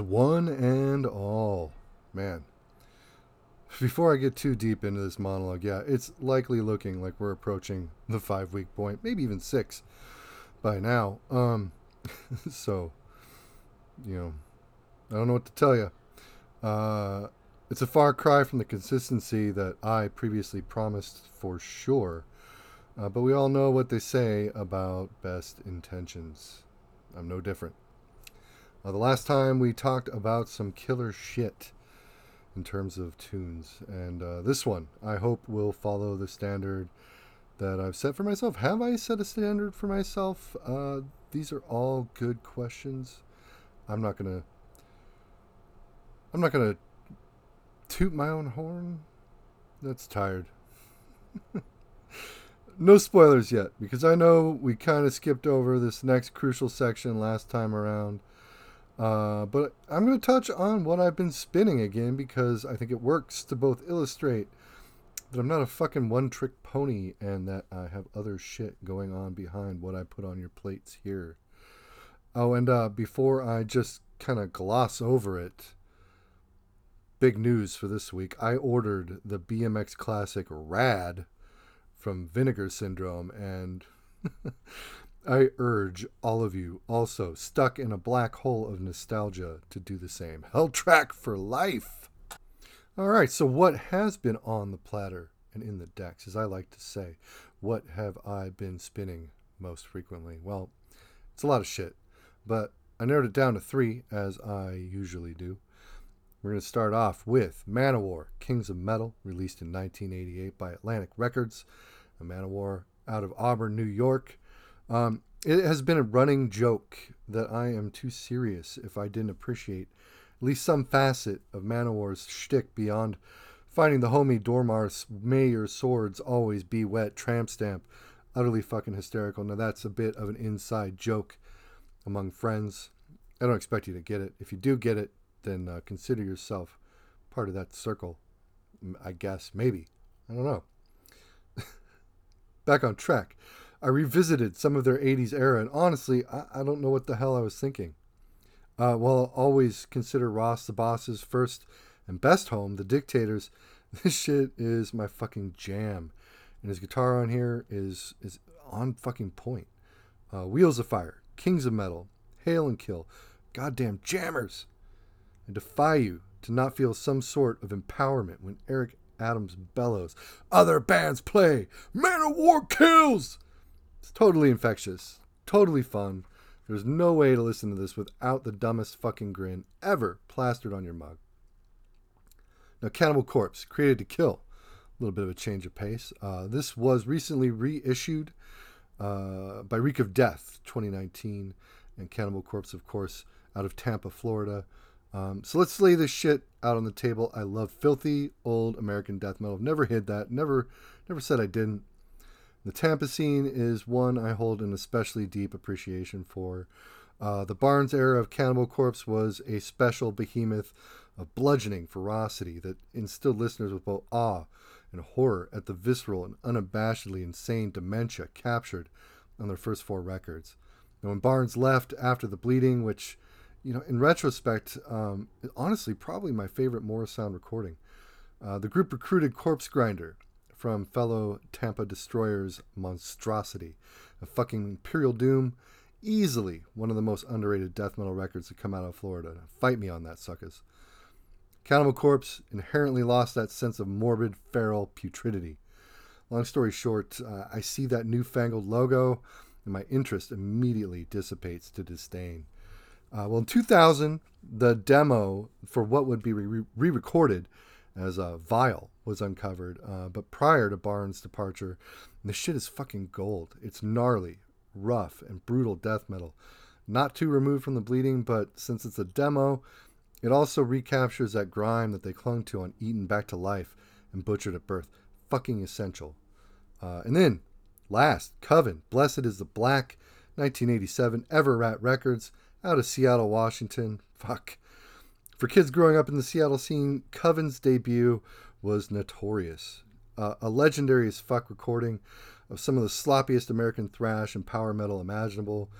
One and all. Man, before I get too deep into this monologue, yeah, it's likely looking like we're approaching the five week point, maybe even six by now. Um, so, you know, I don't know what to tell you. Uh, it's a far cry from the consistency that I previously promised for sure. Uh, but we all know what they say about best intentions. I'm no different. Uh, the last time we talked about some killer shit in terms of tunes, and uh, this one I hope will follow the standard that I've set for myself. Have I set a standard for myself? Uh, these are all good questions. I'm not gonna. I'm not gonna toot my own horn. That's tired. no spoilers yet, because I know we kind of skipped over this next crucial section last time around. Uh, but I'm going to touch on what I've been spinning again because I think it works to both illustrate that I'm not a fucking one trick pony and that I have other shit going on behind what I put on your plates here. Oh, and uh, before I just kind of gloss over it, big news for this week. I ordered the BMX Classic Rad from Vinegar Syndrome and. I urge all of you also stuck in a black hole of nostalgia to do the same. Hell track for life. All right, so what has been on the platter and in the decks, as I like to say? What have I been spinning most frequently? Well, it's a lot of shit, but I narrowed it down to three, as I usually do. We're going to start off with Manowar, Kings of Metal, released in 1988 by Atlantic Records. A Manowar out of Auburn, New York. Um, it has been a running joke that I am too serious if I didn't appreciate at least some facet of Manowar's shtick beyond finding the homie Dormar's May your swords always be wet tramp stamp utterly fucking hysterical. Now that's a bit of an inside joke among friends. I don't expect you to get it. If you do get it, then uh, consider yourself part of that circle. I guess, maybe. I don't know. Back on track. I revisited some of their 80s era, and honestly, I, I don't know what the hell I was thinking. Uh, while I'll always consider Ross the Boss's first and best home, The Dictators, this shit is my fucking jam. And his guitar on here is is on fucking point. Uh, Wheels of Fire, Kings of Metal, Hail and Kill, goddamn jammers. I defy you to not feel some sort of empowerment when Eric Adams bellows, Other bands play, Manowar kills! It's totally infectious, totally fun. There's no way to listen to this without the dumbest fucking grin ever plastered on your mug. Now, Cannibal Corpse, created to kill. A little bit of a change of pace. Uh, this was recently reissued uh, by Reek of Death 2019, and Cannibal Corpse, of course, out of Tampa, Florida. Um, so let's lay this shit out on the table. I love filthy old American death metal. I've Never hid that. Never, never said I didn't. The Tampa scene is one I hold an especially deep appreciation for. Uh, the Barnes era of Cannibal Corpse was a special behemoth of bludgeoning ferocity that instilled listeners with both awe and horror at the visceral and unabashedly insane dementia captured on their first four records. And when Barnes left after the bleeding, which, you know, in retrospect, um, honestly, probably my favorite Morrisound recording, uh, the group recruited Corpse Grinder, from fellow Tampa Destroyers Monstrosity. A fucking Imperial Doom, easily one of the most underrated death metal records to come out of Florida. Fight me on that, suckers. Cannibal Corpse inherently lost that sense of morbid, feral putridity. Long story short, uh, I see that newfangled logo, and my interest immediately dissipates to disdain. Uh, well, in 2000, the demo for what would be re recorded as a Vile was uncovered. Uh, but prior to Barnes' departure, the shit is fucking gold. It's gnarly, rough, and brutal death metal. Not too removed from the bleeding, but since it's a demo, it also recaptures that grime that they clung to on Eaten Back to Life and Butchered at Birth. Fucking essential. Uh, and then, last, Coven. Blessed is the Black, 1987, Ever Rat Records, out of Seattle, Washington. Fuck. For kids growing up in the Seattle scene, Coven's debut was notorious. Uh, a legendary as fuck recording of some of the sloppiest American thrash and power metal imaginable.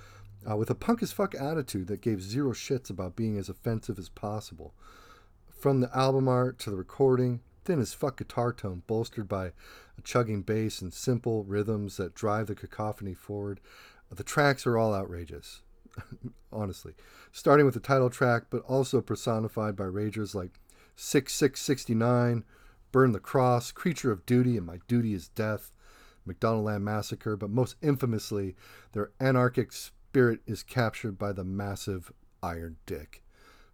uh, with a punk as fuck attitude that gave zero shits about being as offensive as possible. From the album art to the recording, thin as fuck guitar tone bolstered by a chugging bass and simple rhythms that drive the cacophony forward. The tracks are all outrageous, honestly. Starting with the title track, but also personified by ragers like 6669, Burn the Cross, Creature of Duty, and My Duty is Death, McDonaldland Massacre, but most infamously, their anarchic spirit is captured by the massive Iron Dick.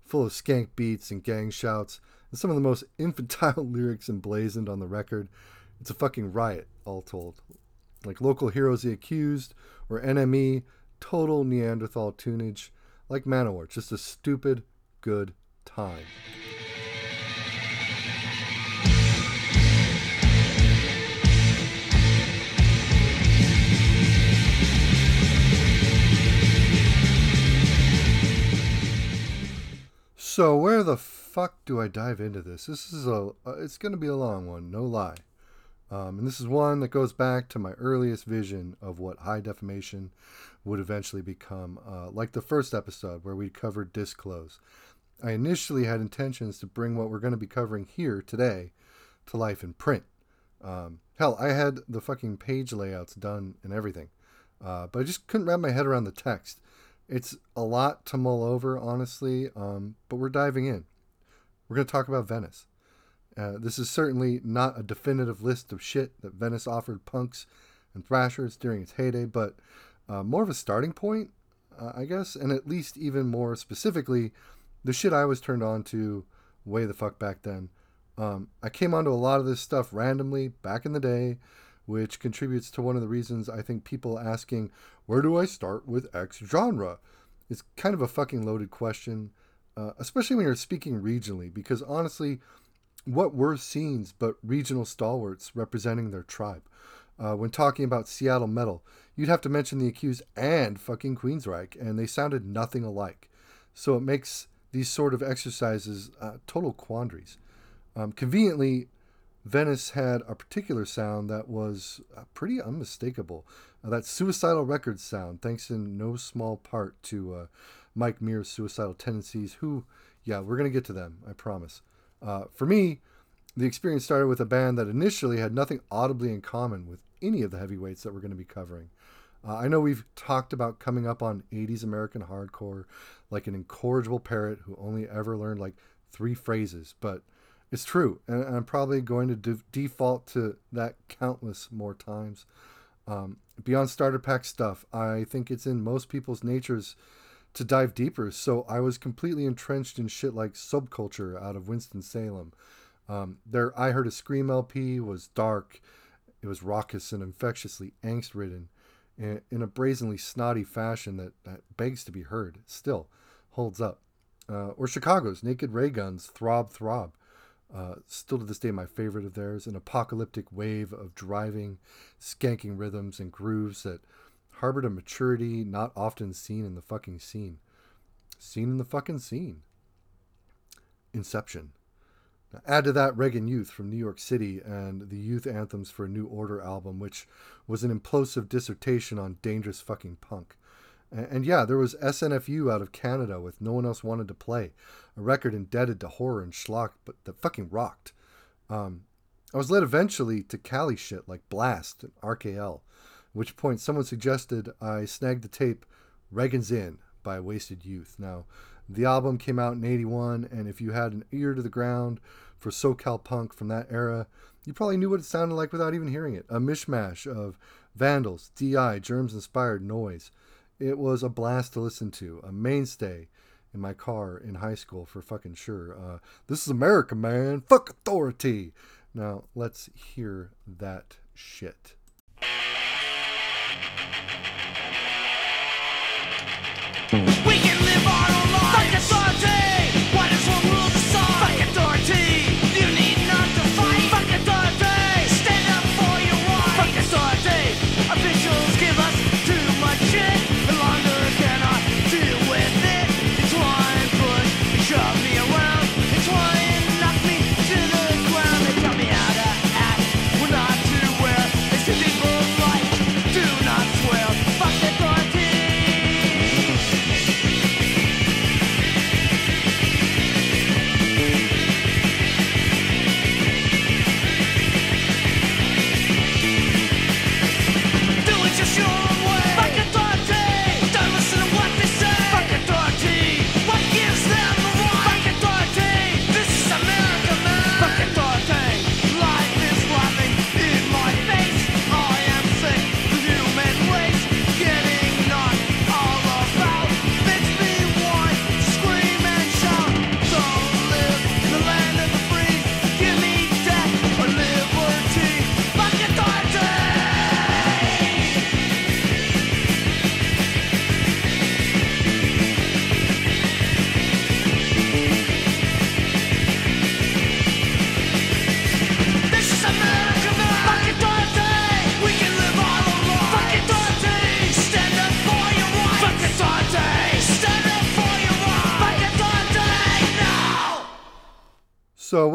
Full of skank beats and gang shouts, and some of the most infantile lyrics emblazoned on the record. It's a fucking riot, all told. Like local heroes the accused, or NME, total Neanderthal tunage. Like Manowar, just a stupid good time. So where the fuck do I dive into this? This is a uh, it's going to be a long one, no lie. Um, and this is one that goes back to my earliest vision of what high defamation would eventually become, uh, like the first episode where we covered disclose. I initially had intentions to bring what we're going to be covering here today to life in print. Um, hell, I had the fucking page layouts done and everything, uh, but I just couldn't wrap my head around the text. It's a lot to mull over, honestly, um, but we're diving in. We're going to talk about Venice. Uh, this is certainly not a definitive list of shit that Venice offered punks and thrashers during its heyday, but uh, more of a starting point, uh, I guess, and at least even more specifically, the shit I was turned on to way the fuck back then. Um, I came onto a lot of this stuff randomly back in the day, which contributes to one of the reasons I think people asking, where do I start with X genre? It's kind of a fucking loaded question, uh, especially when you're speaking regionally, because honestly, what were scenes but regional stalwarts representing their tribe? Uh, when talking about Seattle metal, you'd have to mention the accused and fucking Queensryche, and they sounded nothing alike. So it makes these sort of exercises uh, total quandaries. Um, conveniently, Venice had a particular sound that was uh, pretty unmistakable. Uh, that suicidal record sound, thanks in no small part to uh, Mike Muir's suicidal tendencies, who, yeah, we're going to get to them, I promise. Uh, for me, the experience started with a band that initially had nothing audibly in common with any of the heavyweights that we're going to be covering. Uh, I know we've talked about coming up on 80s American hardcore like an incorrigible parrot who only ever learned like three phrases, but it's true, and I'm probably going to de- default to that countless more times. Um, beyond starter pack stuff, I think it's in most people's natures to dive deeper. So I was completely entrenched in shit like subculture out of Winston Salem. Um, I Heard a Scream LP was dark, it was raucous and infectiously angst ridden in, in a brazenly snotty fashion that, that begs to be heard, still holds up. Uh, or Chicago's Naked Raygun's, Throb Throb. Uh, still to this day, my favorite of theirs, an apocalyptic wave of driving, skanking rhythms and grooves that harbored a maturity not often seen in the fucking scene. Seen in the fucking scene. Inception. Now, add to that Reagan Youth from New York City and the Youth Anthems for a New Order album, which was an implosive dissertation on dangerous fucking punk. And, yeah, there was SNFU out of Canada with No One Else Wanted to Play, a record indebted to horror and schlock, but that fucking rocked. Um, I was led eventually to Cali shit like Blast and RKL, which point someone suggested I snag the tape Reagan's In by Wasted Youth. Now, the album came out in 81, and if you had an ear to the ground for SoCal punk from that era, you probably knew what it sounded like without even hearing it. A mishmash of vandals, DI, germs inspired noise. It was a blast to listen to, a mainstay in my car in high school for fucking sure. Uh, this is America, man. Fuck authority. Now, let's hear that shit. We can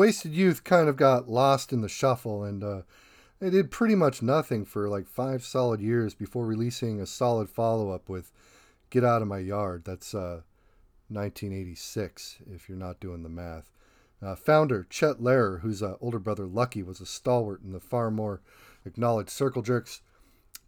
Wasted Youth kind of got lost in the shuffle and uh, they did pretty much nothing for like five solid years before releasing a solid follow up with Get Out of My Yard. That's uh, 1986, if you're not doing the math. Uh, founder Chett Lehrer, whose uh, older brother Lucky was a stalwart in the far more acknowledged Circle Jerks,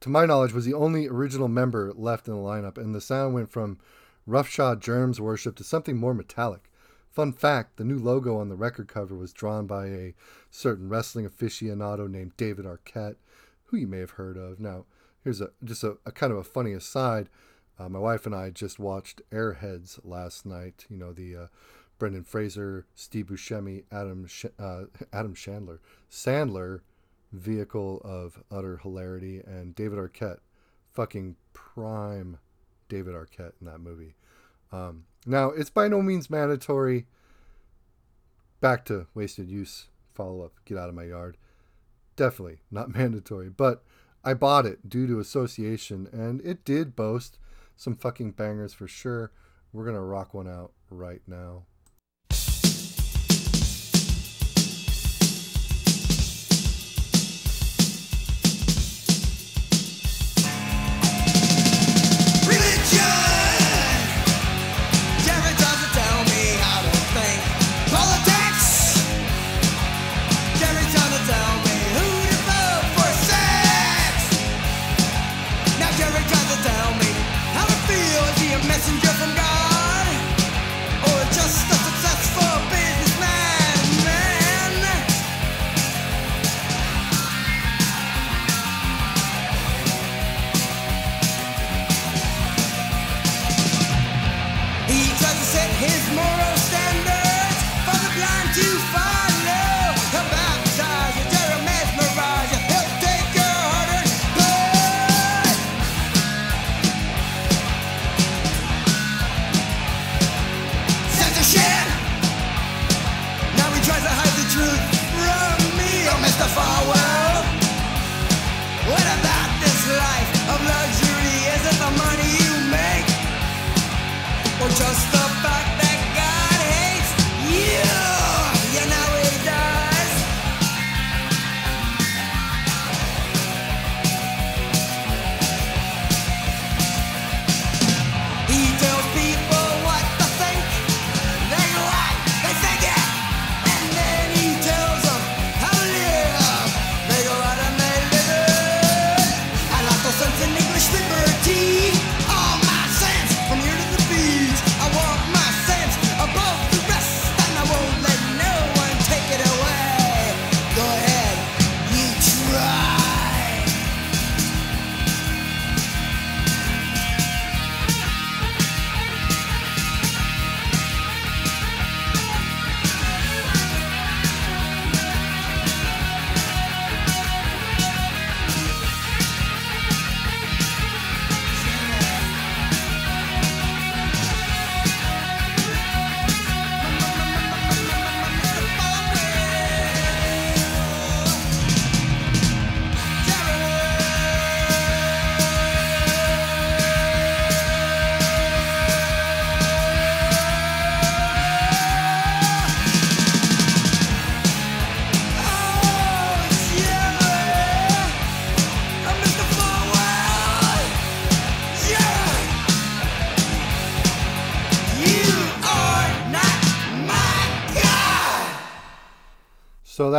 to my knowledge, was the only original member left in the lineup, and the sound went from roughshod germs worship to something more metallic. Fun fact the new logo on the record cover was drawn by a certain wrestling aficionado named David Arquette, who you may have heard of. Now, here's a just a, a kind of a funny aside. Uh, my wife and I just watched Airheads last night. You know, the uh, Brendan Fraser, Steve Buscemi, Adam Sh- uh, Adam Chandler, Sandler vehicle of utter hilarity, and David Arquette, fucking prime David Arquette in that movie. Um, now, it's by no means mandatory. Back to Wasted Youth follow up, get out of my yard. Definitely not mandatory, but I bought it due to association, and it did boast some fucking bangers for sure. We're gonna rock one out right now.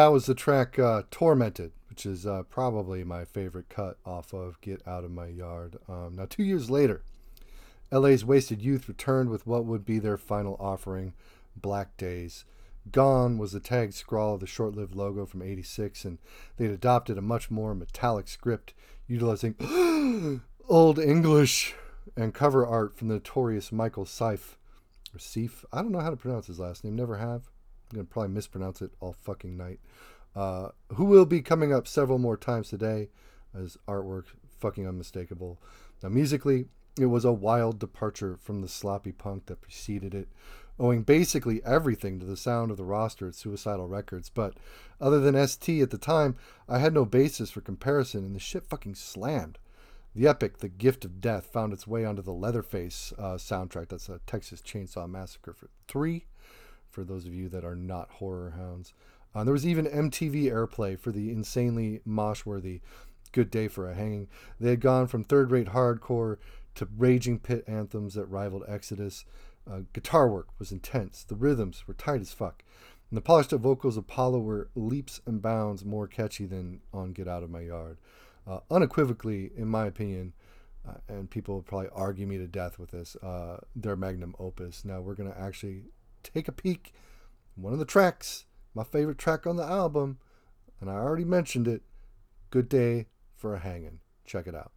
That was the track uh, Tormented, which is uh, probably my favorite cut off of Get Out of My Yard. Um, now, two years later, LA's Wasted Youth returned with what would be their final offering, Black Days. Gone was the tag scrawl of the short lived logo from 86, and they'd adopted a much more metallic script utilizing Old English and cover art from the notorious Michael Seif. Or Seif? I don't know how to pronounce his last name, never have. I'm going to probably mispronounce it all fucking night. Uh, who will be coming up several more times today as artwork fucking unmistakable. Now, musically, it was a wild departure from the sloppy punk that preceded it, owing basically everything to the sound of the roster at Suicidal Records. But other than ST at the time, I had no basis for comparison, and the shit fucking slammed. The epic The Gift of Death found its way onto the Leatherface uh, soundtrack. That's a Texas Chainsaw Massacre for 3 for those of you that are not horror hounds. Uh, there was even MTV airplay for the insanely mosh-worthy Good Day for a Hanging. They had gone from third-rate hardcore to raging pit anthems that rivaled Exodus. Uh, guitar work was intense. The rhythms were tight as fuck. And the polished vocals of Apollo were leaps and bounds more catchy than on Get Out of My Yard. Uh, unequivocally, in my opinion, uh, and people will probably argue me to death with this, uh, their magnum opus. Now we're going to actually take a peek. One of the tracks, my favorite track on the album, and I already mentioned it Good Day for a Hangin'. Check it out.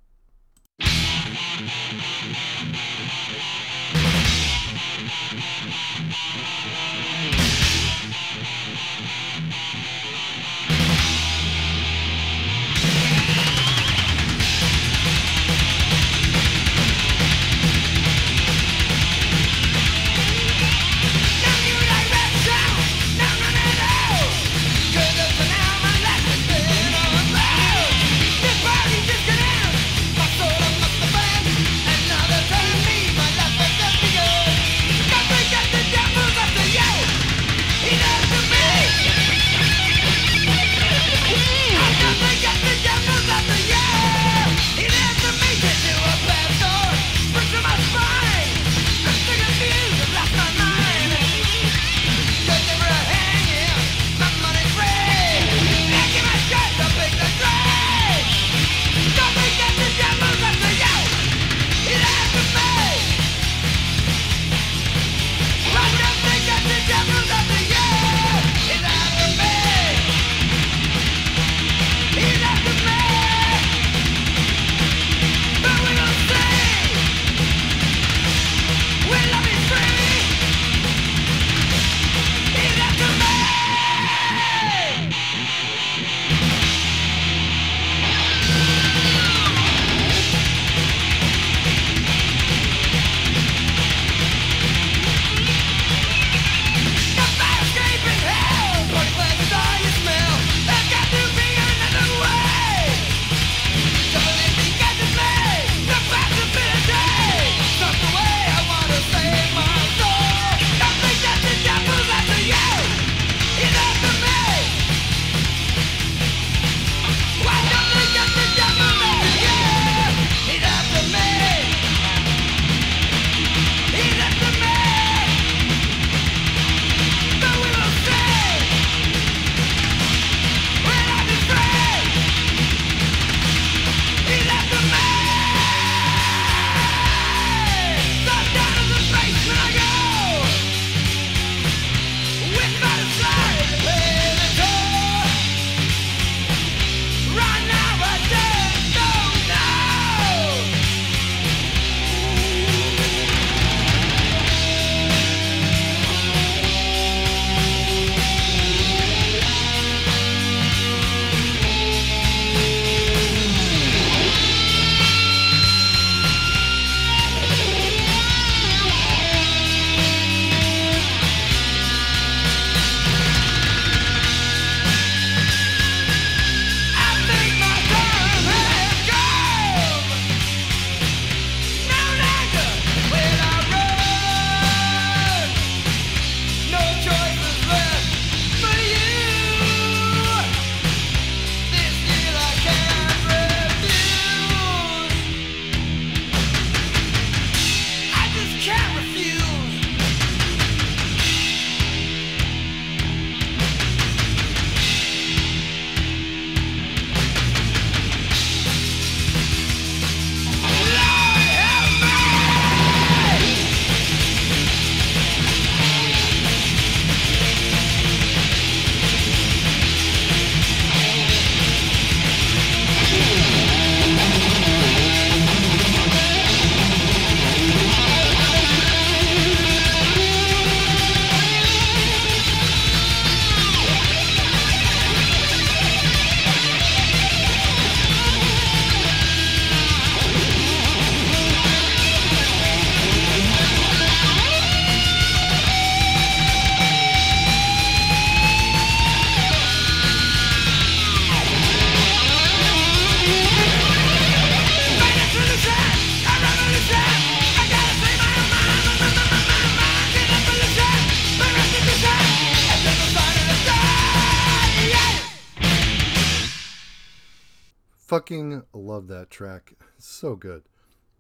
That track. so good.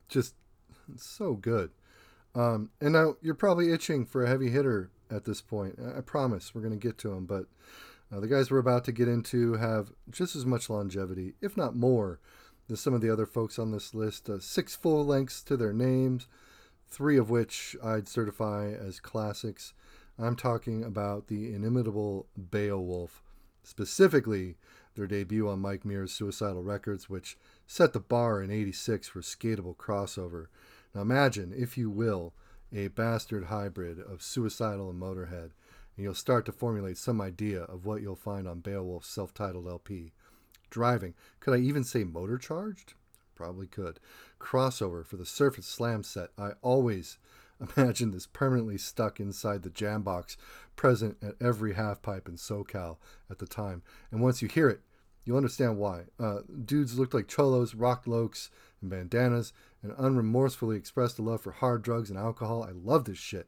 Just so good. Um, and now you're probably itching for a heavy hitter at this point. I promise we're going to get to them, but uh, the guys we're about to get into have just as much longevity, if not more, than some of the other folks on this list. Uh, six full lengths to their names, three of which I'd certify as classics. I'm talking about the inimitable Beowulf, specifically their debut on Mike Muir's Suicidal Records, which set the bar in 86 for skatable crossover. Now imagine, if you will, a bastard hybrid of Suicidal and Motorhead, and you'll start to formulate some idea of what you'll find on Beowulf's self titled LP. Driving. Could I even say motor charged? Probably could. Crossover for the Surface Slam set. I always imagine this permanently stuck inside the jam box, present at every half pipe in SoCal at the time. And once you hear it, you'll understand why. Uh, dudes looked like cholos, rocked Locs, and bandanas, and unremorsefully expressed a love for hard drugs and alcohol. I love this shit.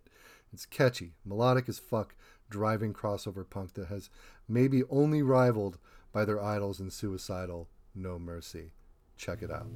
It's catchy, melodic as fuck, driving crossover punk that has maybe only rivaled by their idols in Suicidal No Mercy. Check it out.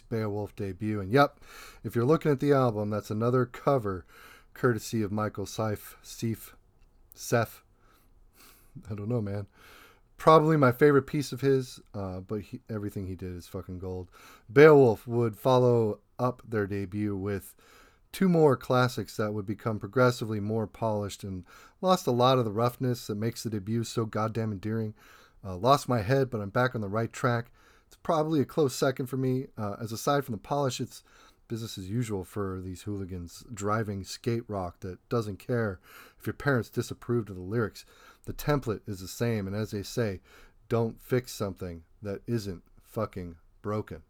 Beowulf debut. And yep, if you're looking at the album, that's another cover courtesy of Michael Seif. Seif. Seif. I don't know, man. Probably my favorite piece of his, uh, but he, everything he did is fucking gold. Beowulf would follow up their debut with two more classics that would become progressively more polished and lost a lot of the roughness that makes the debut so goddamn endearing. Uh, lost my head, but I'm back on the right track. Probably a close second for me, uh, as aside from the polish, it's business as usual for these hooligans driving skate rock that doesn't care if your parents disapproved of the lyrics. The template is the same, and as they say, don't fix something that isn't fucking broken.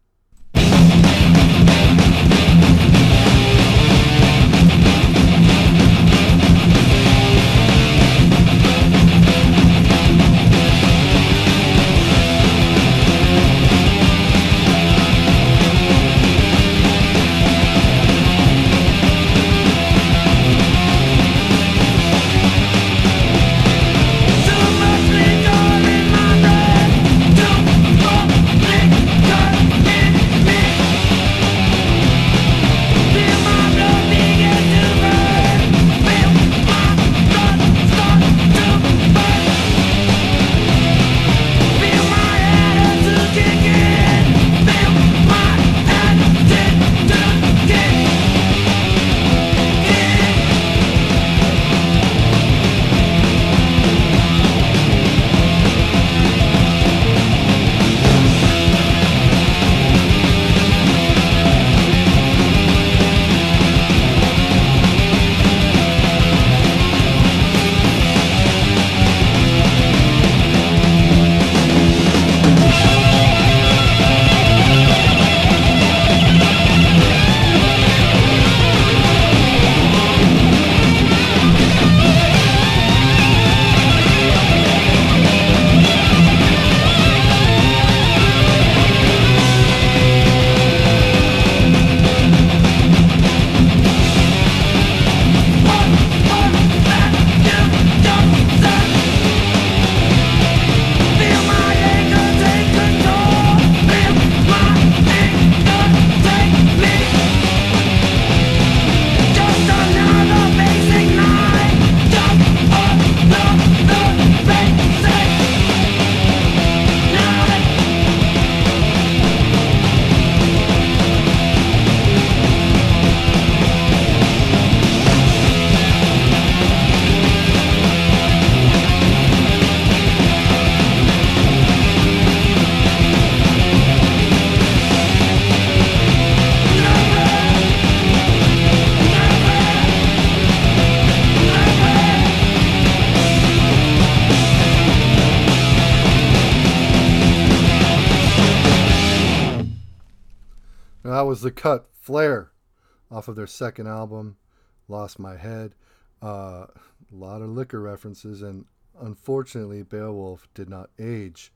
Off of their second album, Lost My Head. Uh, a lot of liquor references, and unfortunately, Beowulf did not age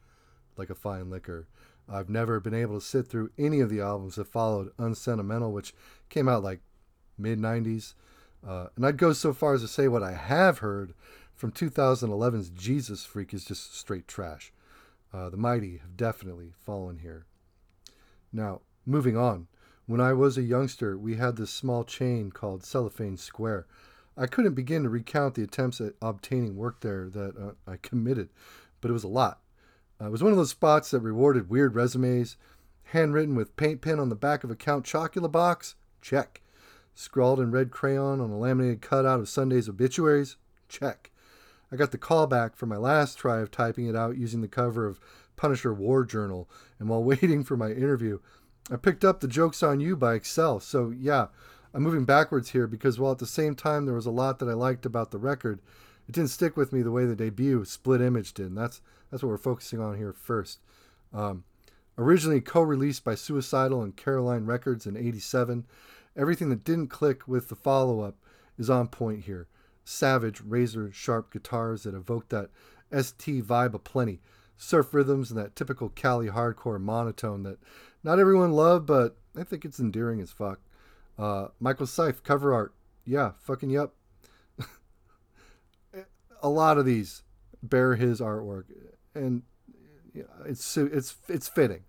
like a fine liquor. I've never been able to sit through any of the albums that followed Unsentimental, which came out like mid 90s. Uh, and I'd go so far as to say what I have heard from 2011's Jesus Freak is just straight trash. Uh, the Mighty have definitely fallen here. Now, moving on. When I was a youngster, we had this small chain called Cellophane Square. I couldn't begin to recount the attempts at obtaining work there that uh, I committed, but it was a lot. Uh, it was one of those spots that rewarded weird resumes, handwritten with paint pen on the back of a Count Chocula box, check. Scrawled in red crayon on a laminated cutout of Sunday's obituaries, check. I got the call back for my last try of typing it out using the cover of Punisher War Journal, and while waiting for my interview, I picked up the Jokes on You by Excel. So, yeah, I'm moving backwards here because while at the same time there was a lot that I liked about the record, it didn't stick with me the way the debut Split Image did. And that's, that's what we're focusing on here first. Um, originally co released by Suicidal and Caroline Records in 87, everything that didn't click with the follow up is on point here. Savage, razor sharp guitars that evoke that ST vibe aplenty, surf rhythms, and that typical Cali hardcore monotone that not everyone loved, but I think it's endearing as fuck. Uh, Michael Seif, cover art. Yeah, fucking yep. a lot of these bear his artwork, and it's it's it's fitting.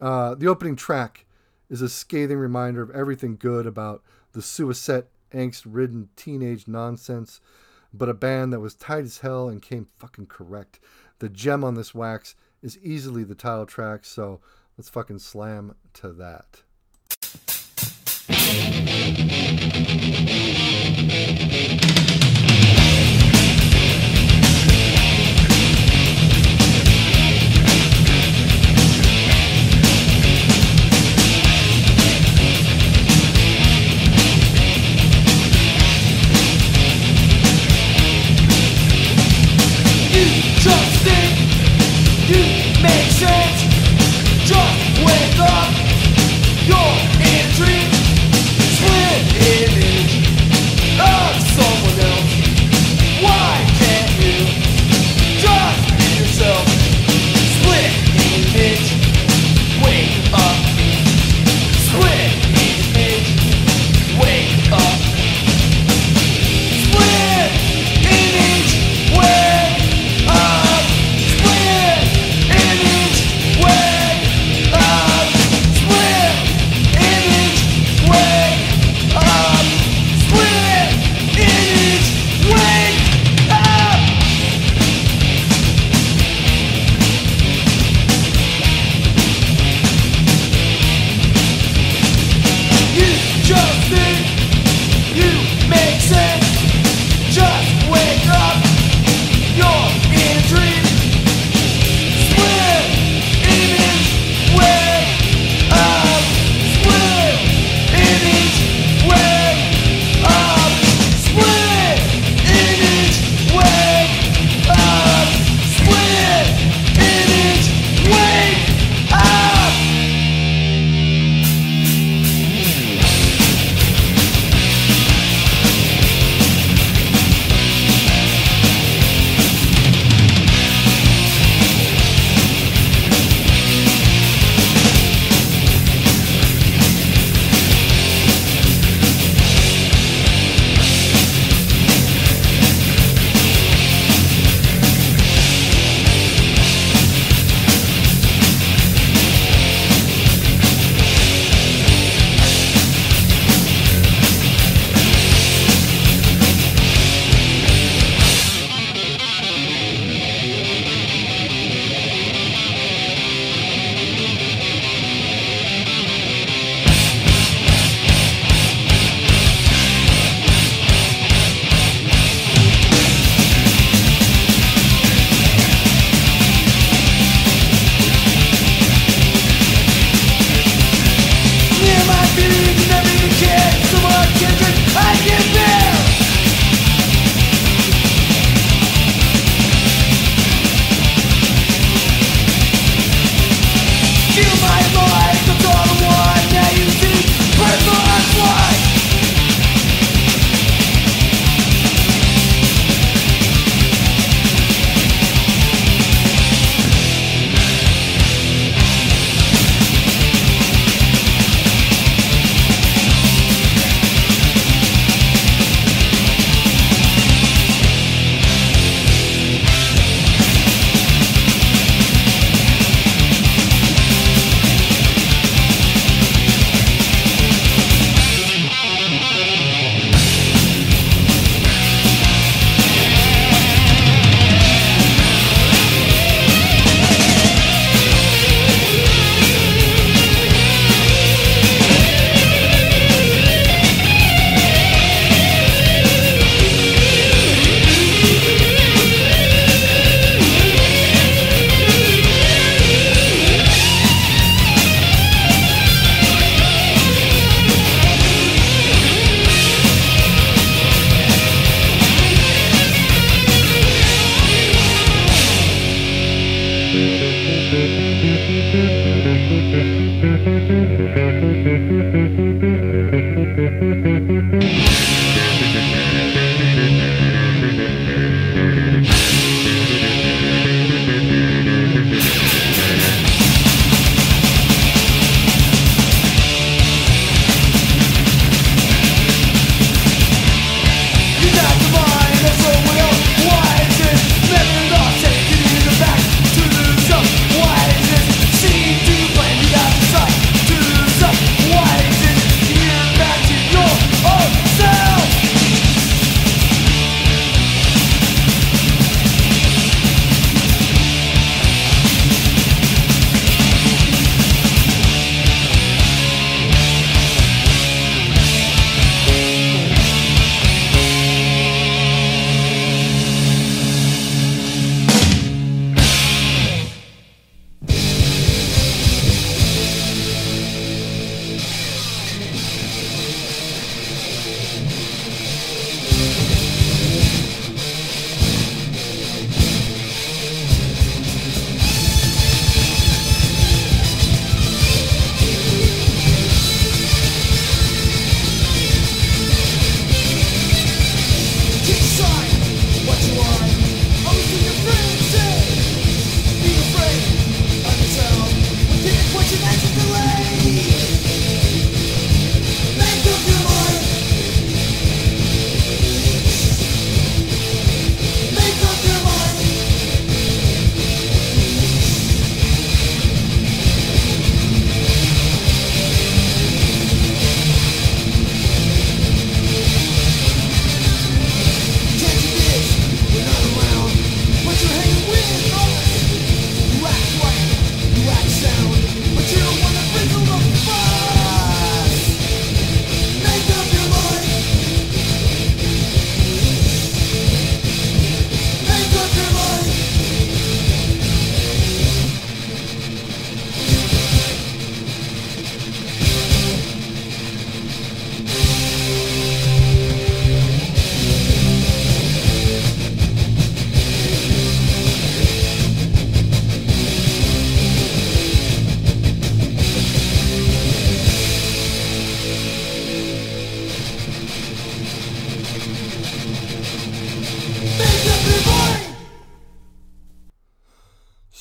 Uh, the opening track is a scathing reminder of everything good about the suicide angst-ridden teenage nonsense, but a band that was tight as hell and came fucking correct. The gem on this wax is easily the title track, so Let's fucking slam to that.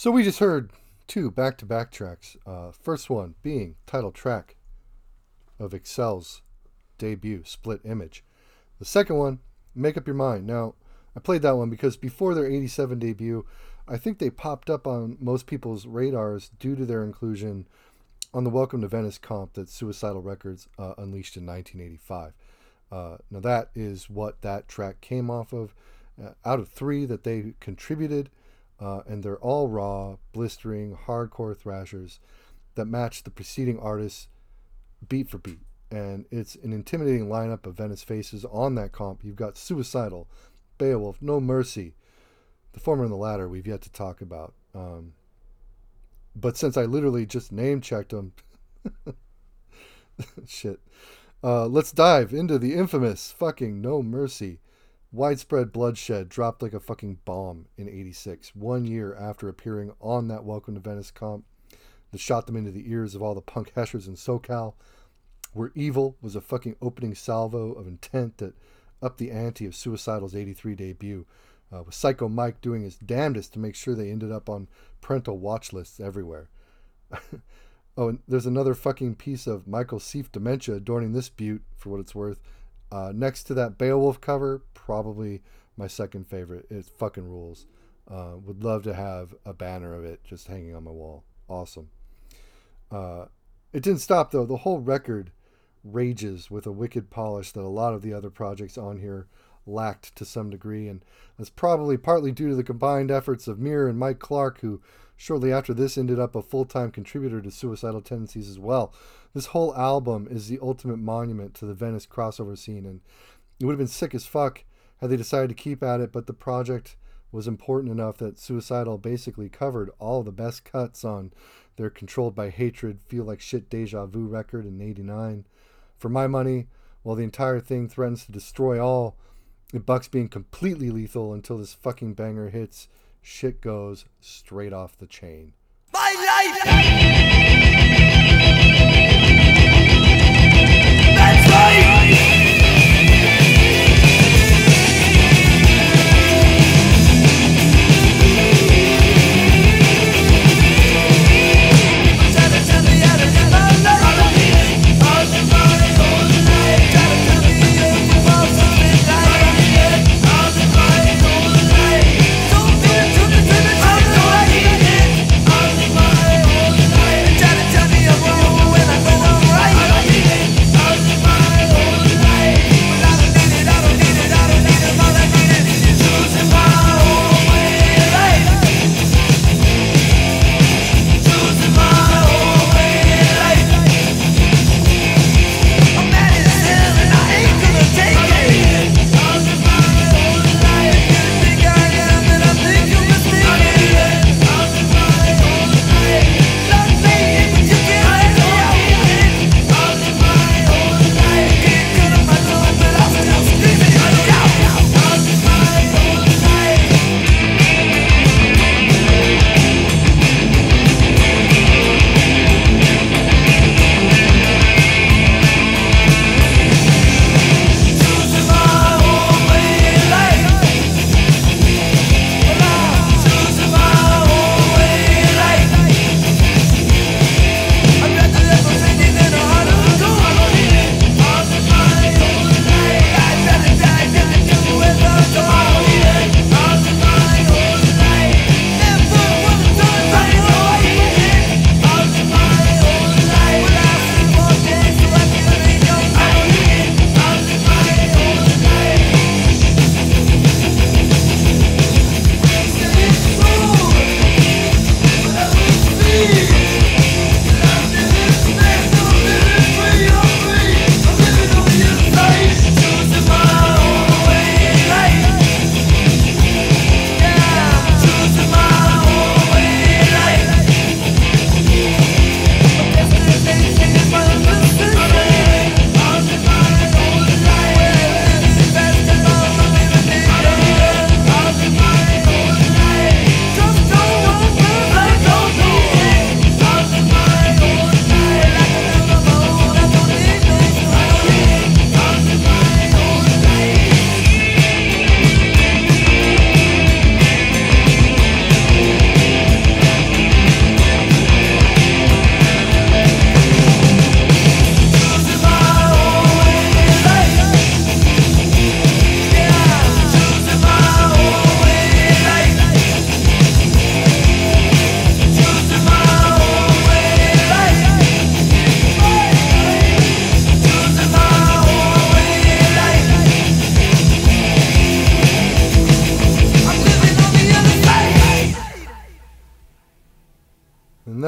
So we just heard two back-to-back tracks. Uh, first one being title track of Excel's debut, Split Image. The second one, Make Up Your Mind. Now, I played that one because before their 87 debut, I think they popped up on most people's radars due to their inclusion on the Welcome to Venice comp that Suicidal Records uh, unleashed in 1985. Uh, now, that is what that track came off of. Uh, out of three that they contributed, uh, and they're all raw, blistering, hardcore thrashers that match the preceding artists beat for beat. And it's an intimidating lineup of Venice faces on that comp. You've got Suicidal, Beowulf, No Mercy. The former and the latter we've yet to talk about. Um, but since I literally just name checked them, shit. Uh, let's dive into the infamous fucking No Mercy Widespread bloodshed dropped like a fucking bomb in 86, one year after appearing on that Welcome to Venice comp that shot them into the ears of all the punk heshers in SoCal. Where Evil was a fucking opening salvo of intent that upped the ante of Suicidal's 83 debut, uh, with Psycho Mike doing his damnedest to make sure they ended up on parental watch lists everywhere. oh, and there's another fucking piece of Michael Seif dementia adorning this butte, for what it's worth. Uh, next to that Beowulf cover, probably my second favorite. It fucking rules. Uh, would love to have a banner of it just hanging on my wall. Awesome. Uh, it didn't stop though. The whole record rages with a wicked polish that a lot of the other projects on here lacked to some degree, and that's probably partly due to the combined efforts of Muir and Mike Clark, who shortly after this ended up a full-time contributor to Suicidal Tendencies as well. This whole album is the ultimate monument to the Venice crossover scene, and it would have been sick as fuck had they decided to keep at it, but the project was important enough that Suicidal basically covered all the best cuts on their Controlled by Hatred Feel Like Shit Deja Vu record in 89. For my money, while the entire thing threatens to destroy all, it bucks being completely lethal until this fucking banger hits. Shit goes straight off the chain. My life! That's!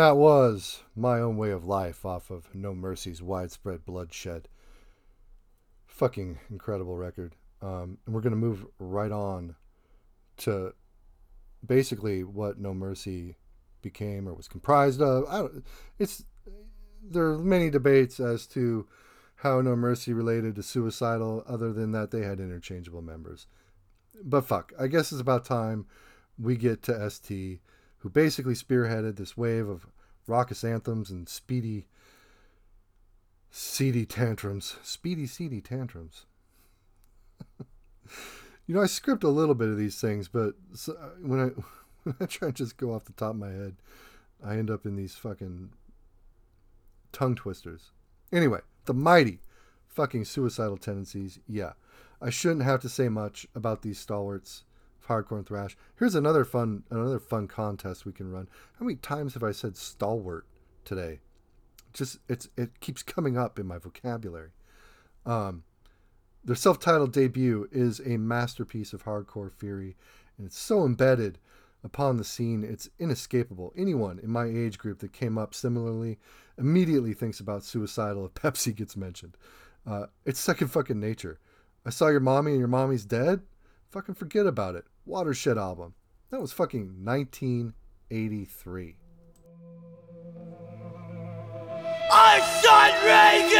That was My Own Way of Life off of No Mercy's Widespread Bloodshed. Fucking incredible record. Um, and we're going to move right on to basically what No Mercy became or was comprised of. It's there are many debates as to how No Mercy related to Suicidal, other than that they had interchangeable members. But fuck, I guess it's about time we get to ST, who basically spearheaded this wave of raucous anthems and speedy, seedy tantrums. Speedy, seedy tantrums. you know, I script a little bit of these things, but uh, when I when I try and just go off the top of my head, I end up in these fucking tongue twisters. Anyway, the mighty fucking suicidal tendencies. Yeah, I shouldn't have to say much about these stalwarts hardcore and thrash. Here's another fun another fun contest we can run. How many times have I said stalwart today? Just it's it keeps coming up in my vocabulary. Um, their self-titled debut is a masterpiece of hardcore fury, and it's so embedded upon the scene, it's inescapable. Anyone in my age group that came up similarly immediately thinks about suicidal if Pepsi gets mentioned. Uh, it's second fucking nature. I saw your mommy and your mommy's dead. Fucking forget about it. Watershed album. That was fucking 1983. I shot Reagan!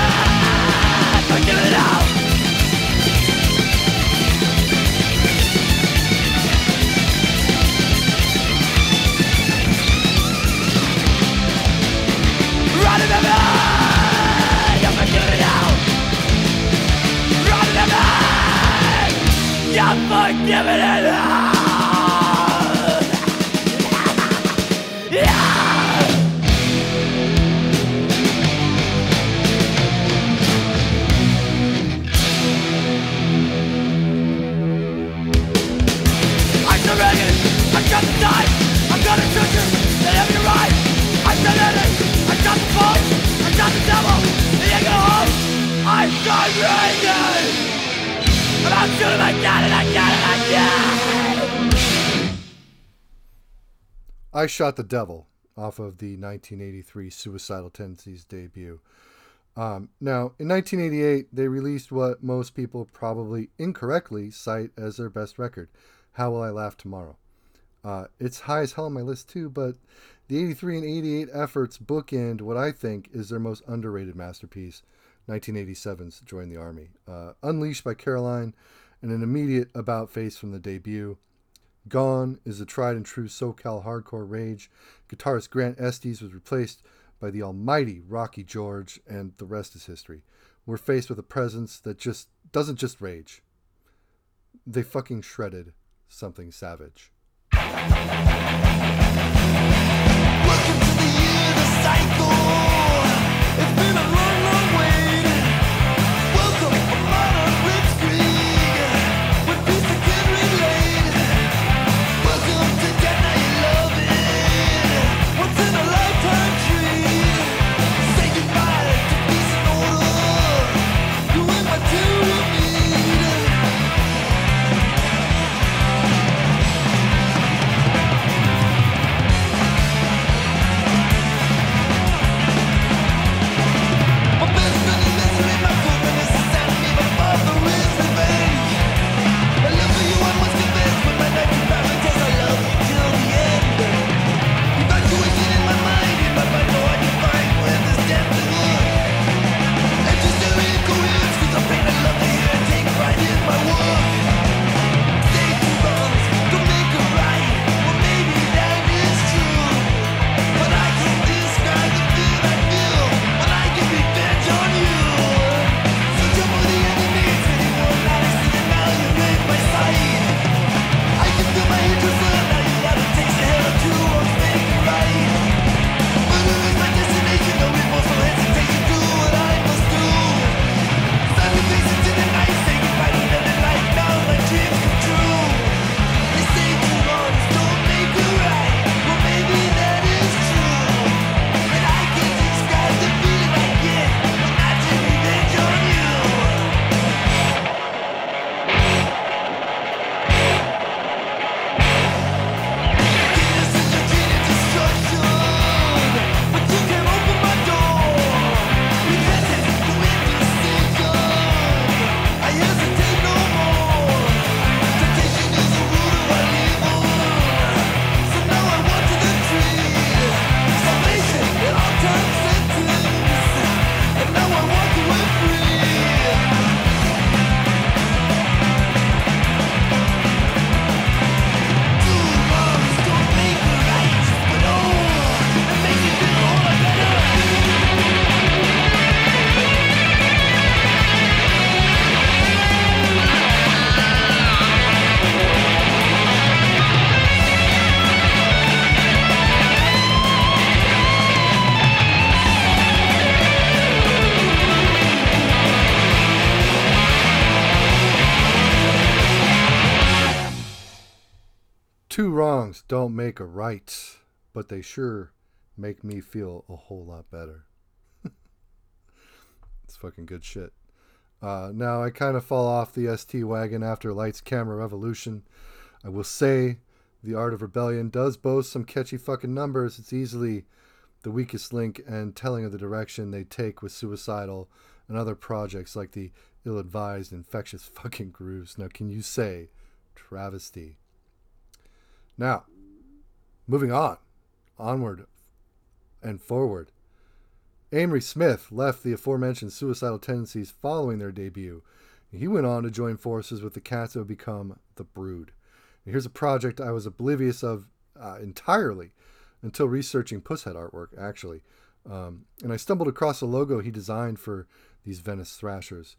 Shot the Devil off of the 1983 Suicidal Tendencies debut. Um, now, in 1988, they released what most people probably incorrectly cite as their best record, How Will I Laugh Tomorrow? Uh, it's high as hell on my list too, but the 83 and 88 efforts bookend what I think is their most underrated masterpiece, 1987's Join the Army. Uh, unleashed by Caroline and an immediate about face from the debut. Gone is the tried and true SoCal hardcore rage. Guitarist Grant Estes was replaced by the almighty Rocky George, and the rest is history. We're faced with a presence that just doesn't just rage. They fucking shredded something savage. Welcome to the year, the cycle. It's been a long don't make a right, but they sure make me feel a whole lot better. it's fucking good shit. Uh, now, I kind of fall off the ST wagon after Lights Camera Revolution. I will say The Art of Rebellion does boast some catchy fucking numbers. It's easily the weakest link and telling of the direction they take with Suicidal and other projects like the ill advised, infectious fucking grooves. Now, can you say travesty? Now, moving on, onward and forward. Amery Smith left the aforementioned suicidal tendencies following their debut. He went on to join forces with the cats that would become The Brood. And here's a project I was oblivious of uh, entirely until researching Pushead artwork, actually. Um, and I stumbled across a logo he designed for these Venice Thrashers.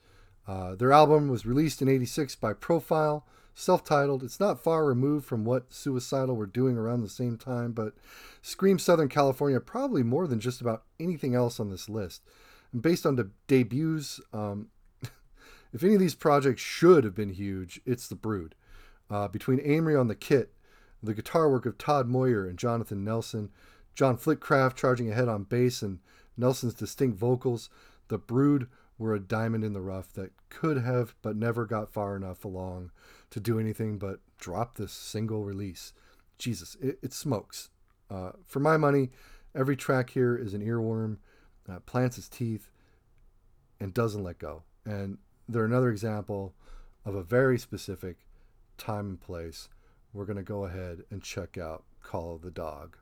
Uh, their album was released in 86 by Profile, self titled. It's not far removed from what Suicidal were doing around the same time, but Scream Southern California probably more than just about anything else on this list. And based on the debuts, um, if any of these projects should have been huge, it's The Brood. Uh, between Amery on the kit, the guitar work of Todd Moyer and Jonathan Nelson, John Flitcraft charging ahead on bass, and Nelson's distinct vocals, The Brood were a diamond in the rough that could have but never got far enough along to do anything but drop this single release. Jesus, it, it smokes. Uh, for my money, every track here is an earworm, uh, plants its teeth, and doesn't let go. And they're another example of a very specific time and place. We're going to go ahead and check out Call of the Dog.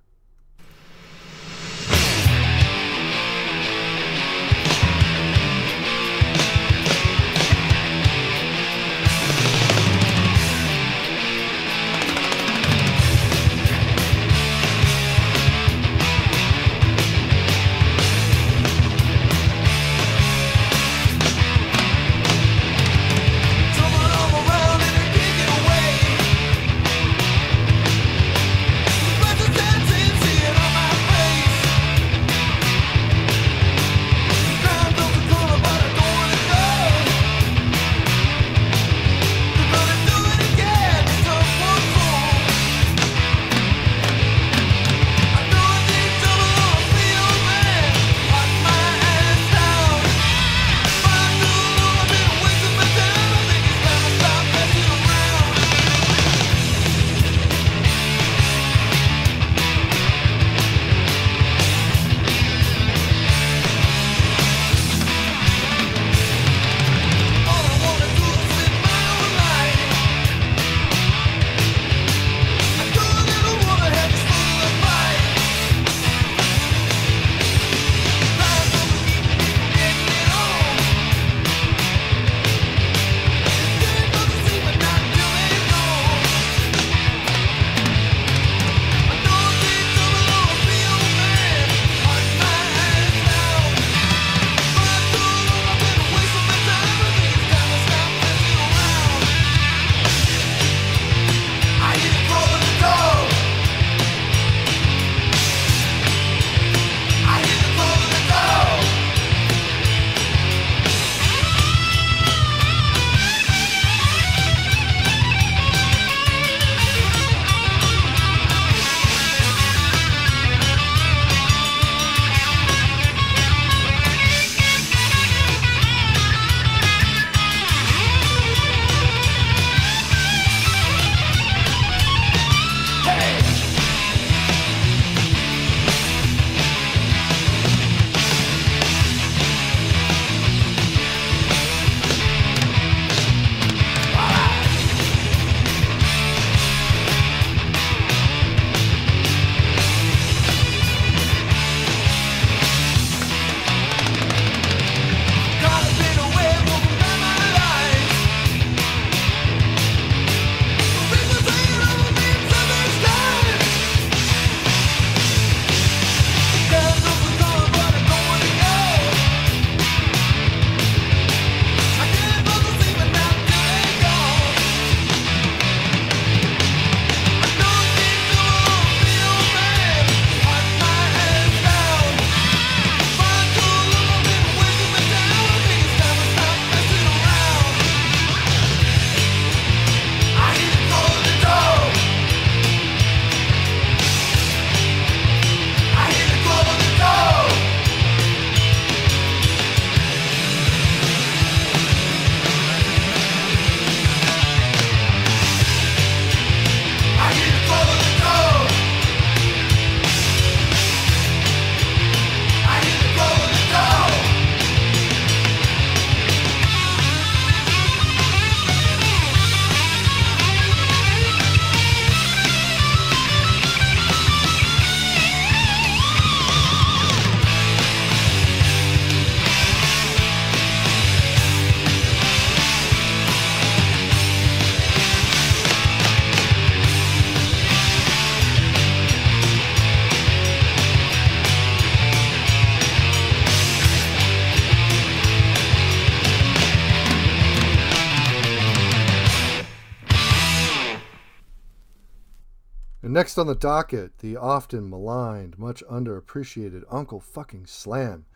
Next on the docket, the often maligned, much underappreciated Uncle fucking Slam.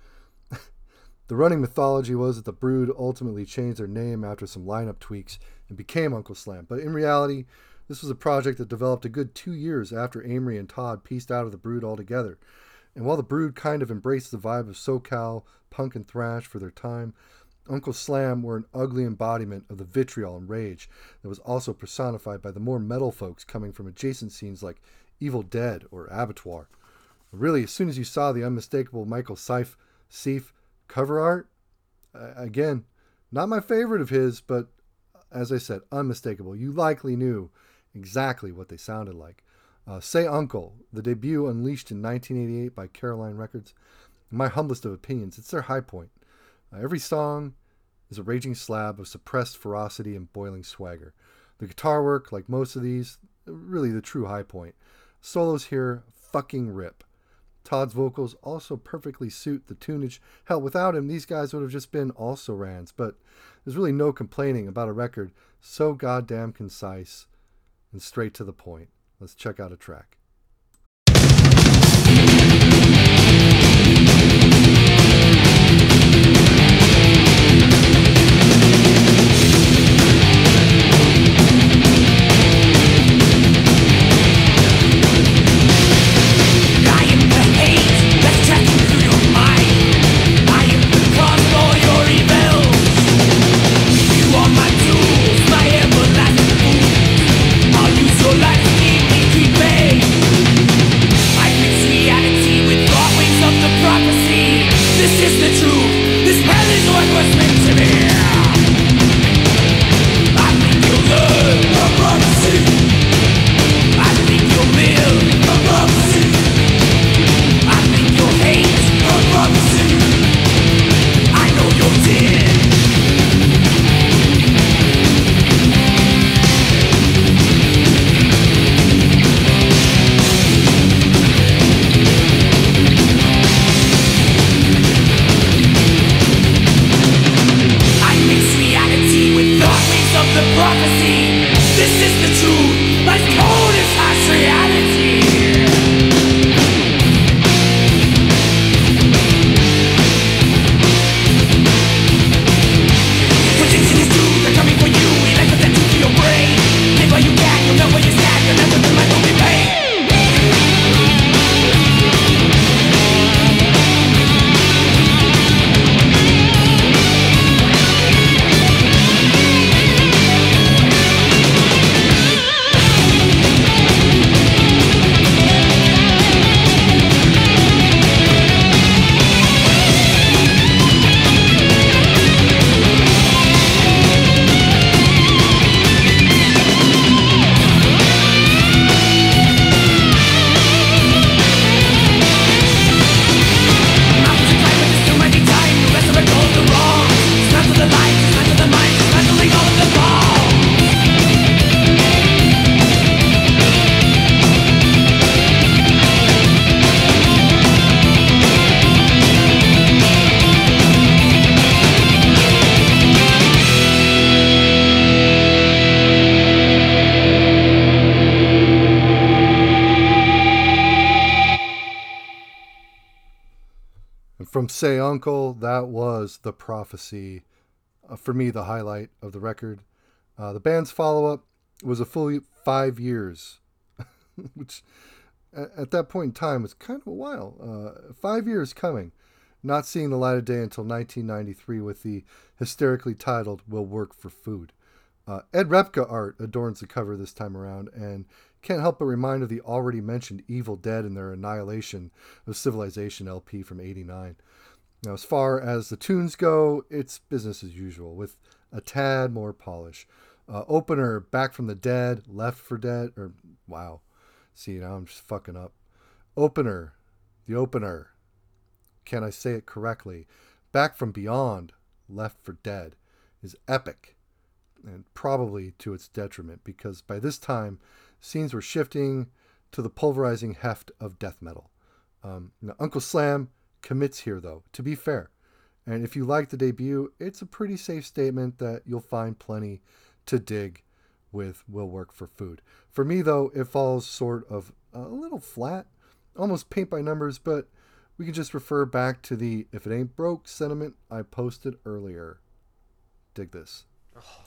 the running mythology was that the Brood ultimately changed their name after some lineup tweaks and became Uncle Slam. But in reality, this was a project that developed a good two years after Amery and Todd pieced out of the Brood altogether. And while the Brood kind of embraced the vibe of SoCal, punk, and thrash for their time, Uncle Slam were an ugly embodiment of the vitriol and rage that was also personified by the more metal folks coming from adjacent scenes like Evil Dead or Abattoir. Really, as soon as you saw the unmistakable Michael Seif, Seif cover art, again, not my favorite of his, but as I said, unmistakable. You likely knew exactly what they sounded like. Uh, Say Uncle, the debut unleashed in 1988 by Caroline Records. In my humblest of opinions, it's their high point. Every song is a raging slab of suppressed ferocity and boiling swagger. The guitar work, like most of these, really the true high point. Solos here fucking rip. Todd's vocals also perfectly suit the tunage. Hell, without him, these guys would have just been also rans, but there's really no complaining about a record so goddamn concise and straight to the point. Let's check out a track. Say Uncle, that was The Prophecy. Uh, for me, the highlight of the record. Uh, the band's follow up was a full five years, which at, at, that point in time was kind of a while. Uh, five years coming, not seeing the light of day until 1993 with the hysterically titled Will Work for Food. Uh, Ed Repka art adorns the cover this time around, and can't help but remind of the already mentioned Evil Dead and their annihilation of Civilization LP from 89. Now, as far as the tunes go, it's business as usual with a tad more polish. Uh, opener, Back from the Dead, Left for Dead, or wow. See, now I'm just fucking up. Opener, the opener. Can I say it correctly? Back from Beyond, Left for Dead is epic and probably to its detriment because by this time scenes were shifting to the pulverizing heft of death metal. Um, Uncle Slam commits here, though, to be fair. And if you like the debut, it's a pretty safe statement that you'll find plenty to dig with Will Work for Food. For me, though, it falls sort of a little flat, almost paint by numbers, but we can just refer back to the if it ain't broke sentiment I posted earlier. Dig this. Oh,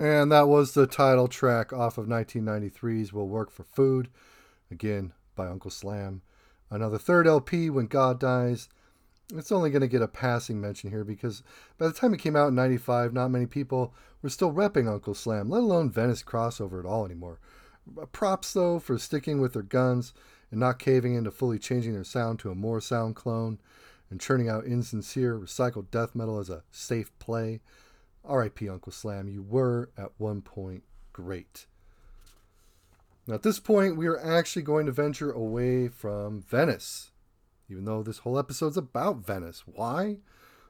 was the title track off of 1993's Will Work for Food, again by Uncle Slam. Another third LP, When God Dies. It's only going to get a passing mention here because by the time it came out in 95, not many people were still repping Uncle Slam, let alone Venice crossover at all anymore. Uh, props, though, for sticking with their guns and not caving into fully changing their sound to a Morrisound clone and churning out insincere, recycled death metal as a safe play. R.I.P. Uncle Slam, you were at one point great. Now, at this point, we are actually going to venture away from Venice, even though this whole episode's about Venice. Why?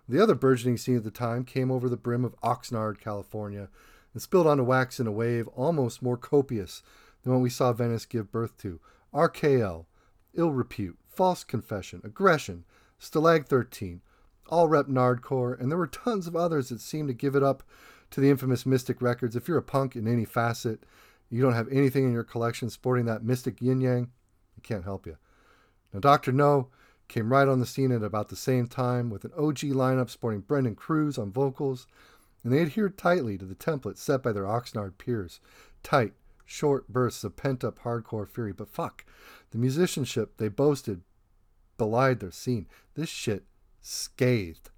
The other burgeoning scene at the time came over the brim of Oxnard, California, and spilled onto wax in a wave almost more copious than what we saw Venice give birth to. RKL, Ill Repute, False Confession, Aggression, Stalag 13, all rep Nardcore, and there were tons of others that seemed to give it up to the infamous Mystic Records. If you're a punk in any facet, you don't have anything in your collection sporting that Mystic yin yang, I can't help you. Now, Dr. Know came right on the scene at about the same time with an OG lineup sporting Brandon Cruz on vocals, and they adhered tightly to the template set by their Oxnard peers. Tight, short bursts of pent up hardcore fury, but fuck, the musicianship they boasted belied their scene. This shit scathed.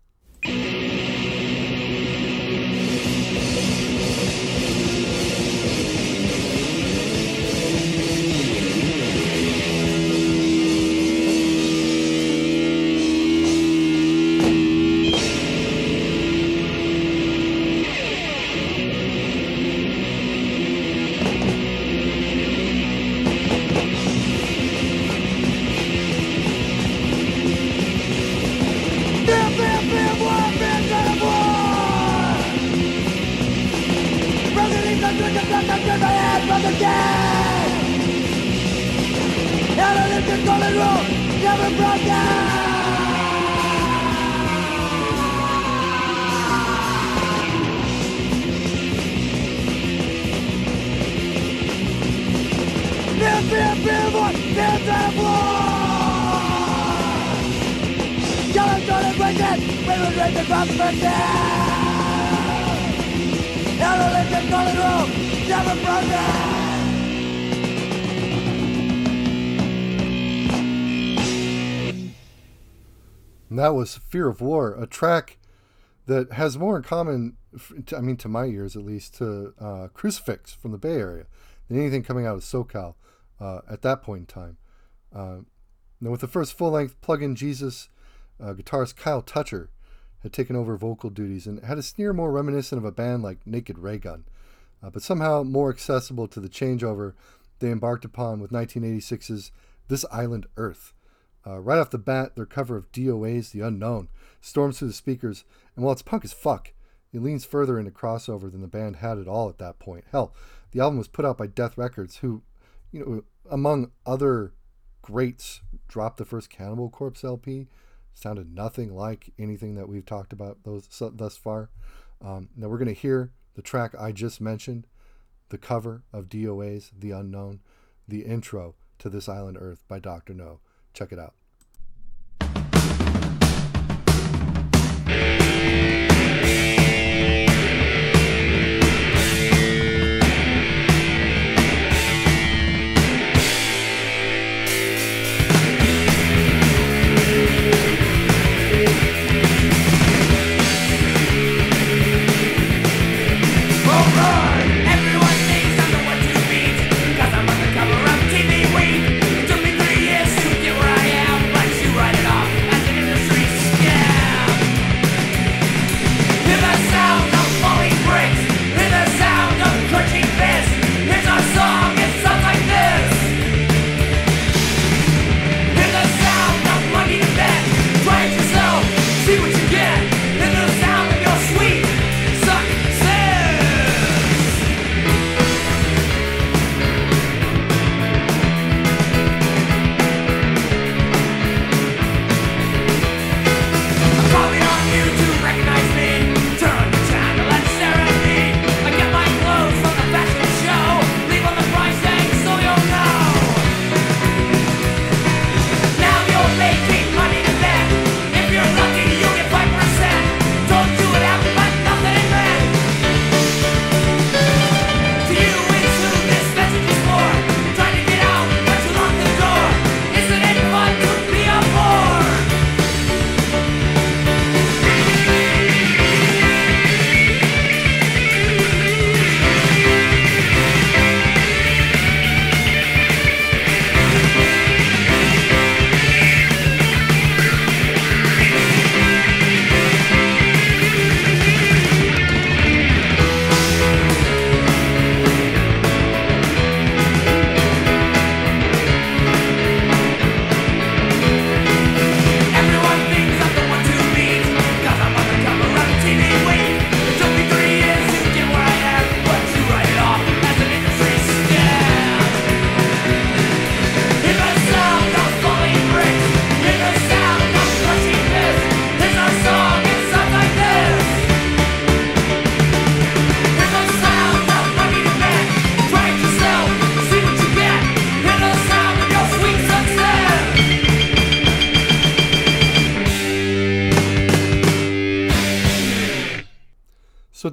That was Fear of War, a track that has more in common, I mean, to my ears at least, to uh, Crucifix from the Bay Area than anything coming out of SoCal uh, at that point in time. Uh, now, with the first full length Plug in Jesus, uh, guitarist Kyle Toucher had taken over vocal duties and had a sneer more reminiscent of a band like Naked Raygun, uh, but somehow more accessible to the changeover they embarked upon with 1986's This Island Earth. Uh, right off the bat, their cover of DOA's The Unknown storms through the speakers, and while it's punk as fuck, it leans further into crossover than the band had at all at that point. Hell, the album was put out by Death Records, who, you know, among other greats, dropped the first Cannibal Corpse LP. Sounded nothing like anything that we've talked about those thus far. Um, now we're going to hear the track I just mentioned, the cover of DOA's The Unknown, the intro to This Island Earth by Dr. Know. Check it out.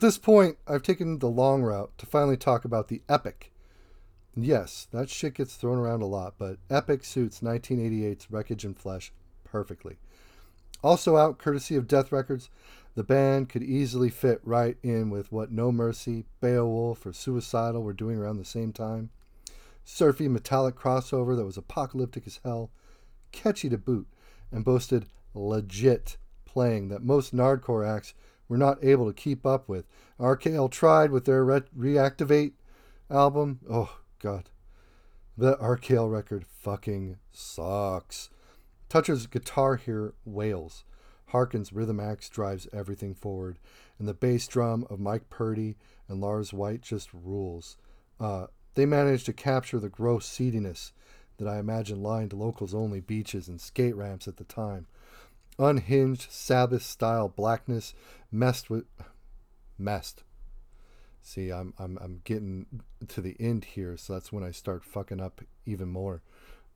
This point, I've taken the long route to finally talk about the Epic. Yes, that shit gets thrown around a lot, but Epic suits 1988's Wreckage and Flesh perfectly. Also out, courtesy of Death Records, the band could easily fit right in with what No Mercy, Beowulf, or Suicidal were doing around the same time. Surfy metallic crossover that was apocalyptic as hell, catchy to boot, and boasted legit playing that most Nardcore acts were not able to keep up with. RKL tried with their Re- Reactivate album. Oh, God. The RKL record fucking sucks. Toucher's guitar here wails. Harkin's rhythm axe drives everything forward, and the bass drum of Mike Purdy and Lars White just rules. Uh, they managed to capture the gross seediness that I imagine lined locals only beaches and skate ramps at the time. Unhinged Sabbath style blackness messed with messed. See, I'm I'm I'm getting to the end here, so that's when I start fucking up even more.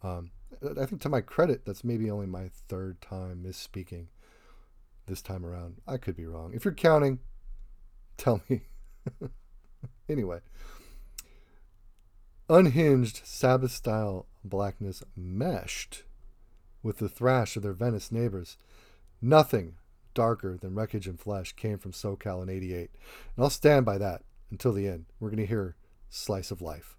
Um, I think to my credit, that's maybe only my third time misspeaking this time around. I could be wrong. If you're counting, tell me. anyway, unhinged Sabbath style blackness meshed with the thrash of their Venice neighbors. Nothing darker than Wreckage and Flesh came from SoCal in 88. And I'll stand by that until the end. We're going to hear Slice of Life.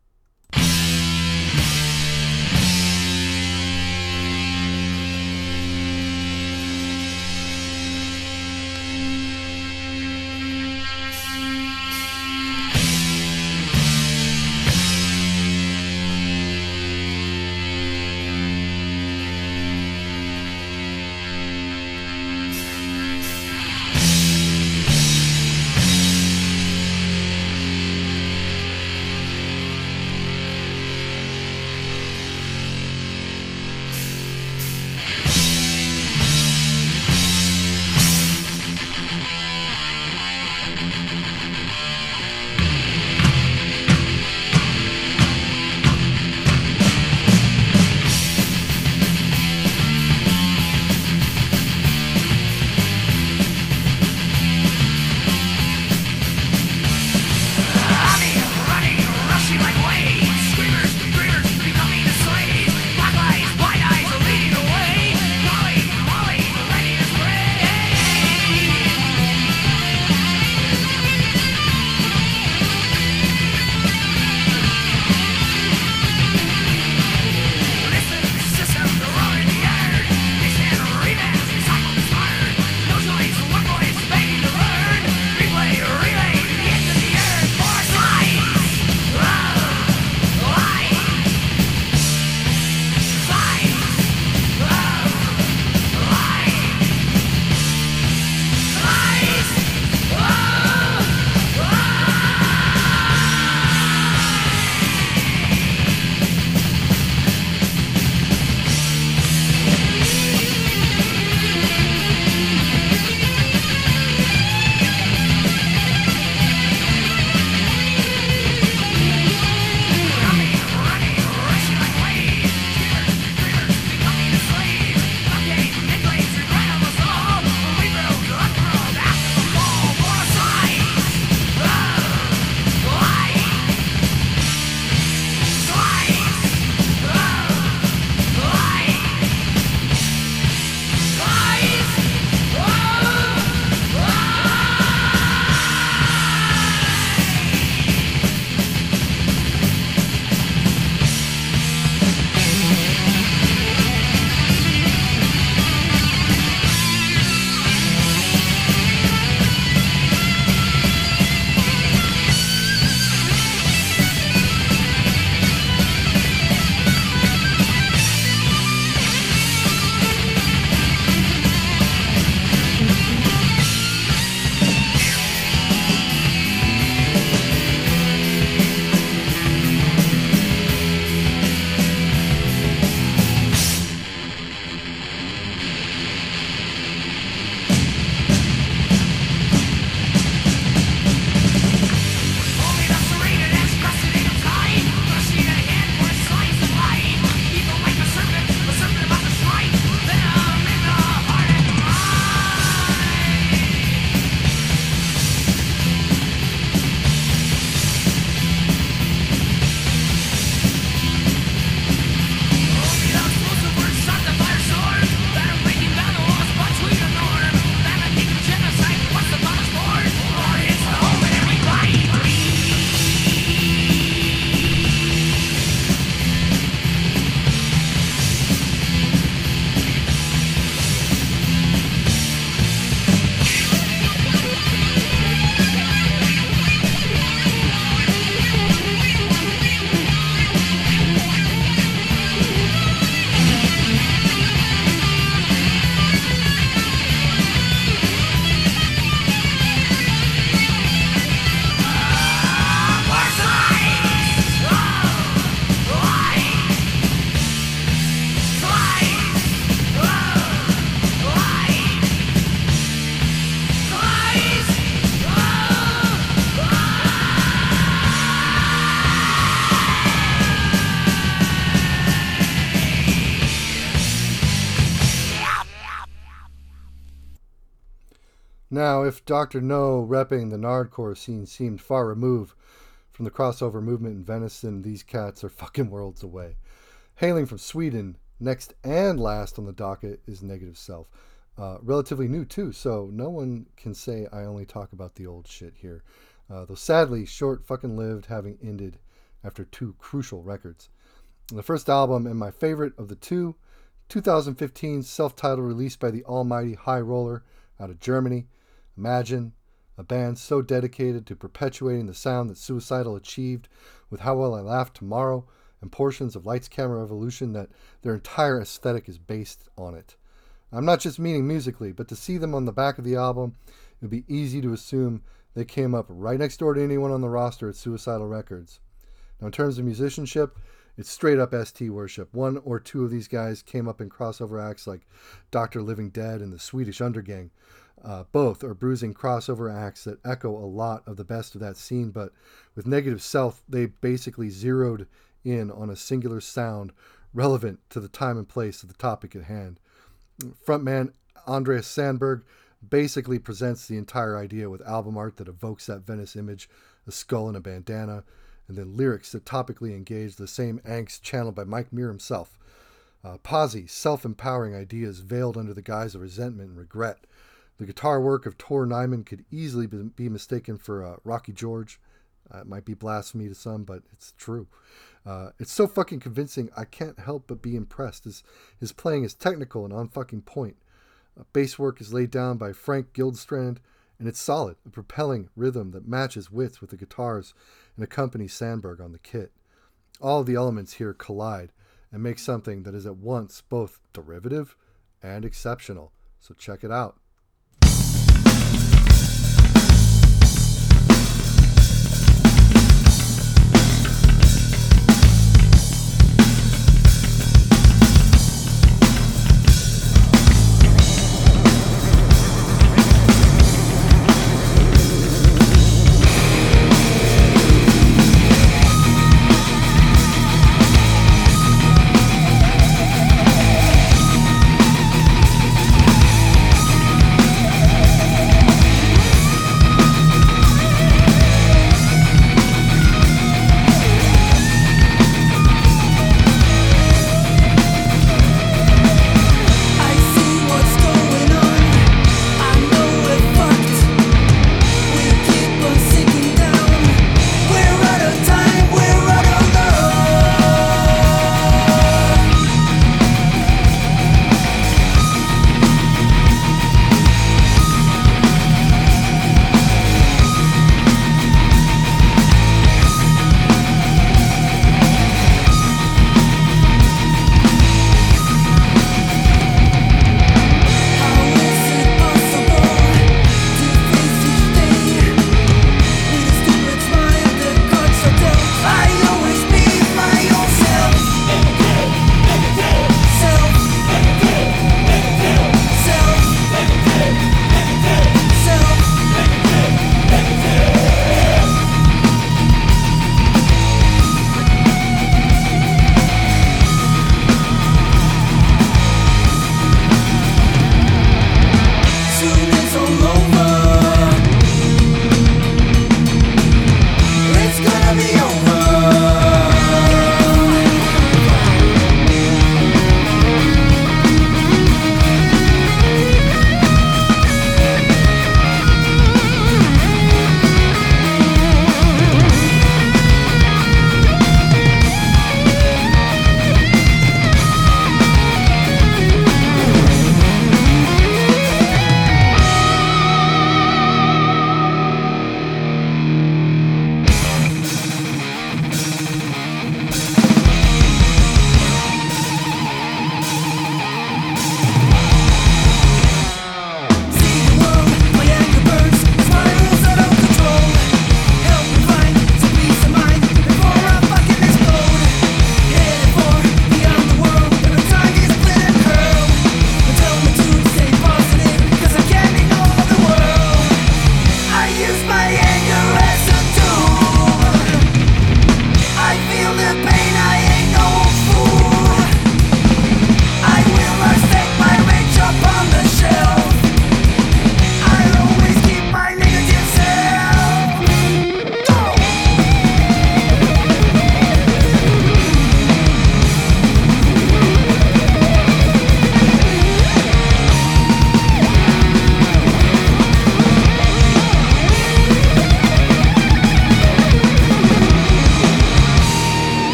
If Dr. Know repping the Nardcore scene seemed far removed from the crossover movement in Venice, then these cats are fucking worlds away. Hailing from Sweden, next and last on the docket is Negative Self. Uh, relatively new, too, so no one can say I only talk about the old shit here. Uh, though sadly, short fucking lived, having ended after two crucial records. The first album, and my favorite of the two, 2015 self titled release by the almighty High Roller out of Germany. Imagine a band so dedicated to perpetuating the sound that Suicidal achieved with How Will I Laugh Tomorrow and portions of Lights Camera Revolution that their entire aesthetic is based on it. I'm not just meaning musically, but to see them on the back of the album, it would be easy to assume they came up right next door to anyone on the roster at Suicidal Records. Now, in terms of musicianship, it's straight up ST worship. One or two of these guys came up in crossover acts like Dr. Living Dead and the Swedish Undergang. Uh, both are bruising crossover acts that echo a lot of the best of that scene, but with Negative Self, they basically zeroed in on a singular sound relevant to the time and place of the topic at hand. Frontman Andreas Sandberg basically presents the entire idea with album art that evokes that Venice image, a skull and a bandana, and then lyrics that topically engage the same angst channeled by Mike Muir himself. Uh, posy, self empowering ideas veiled under the guise of resentment and regret. The guitar work of Tor Nyman could easily be mistaken for uh, Rocky George. Uh, it might be blasphemy to some, but it's true. Uh, it's so fucking convincing, I can't help but be impressed. His, his playing is technical and on fucking point. Uh, bass work is laid down by Frank Guildstrand, and it's solid, a propelling rhythm that matches wits with the guitars and accompanies Sandberg on the kit. All the elements here collide and make something that is at once both derivative and exceptional. So check it out.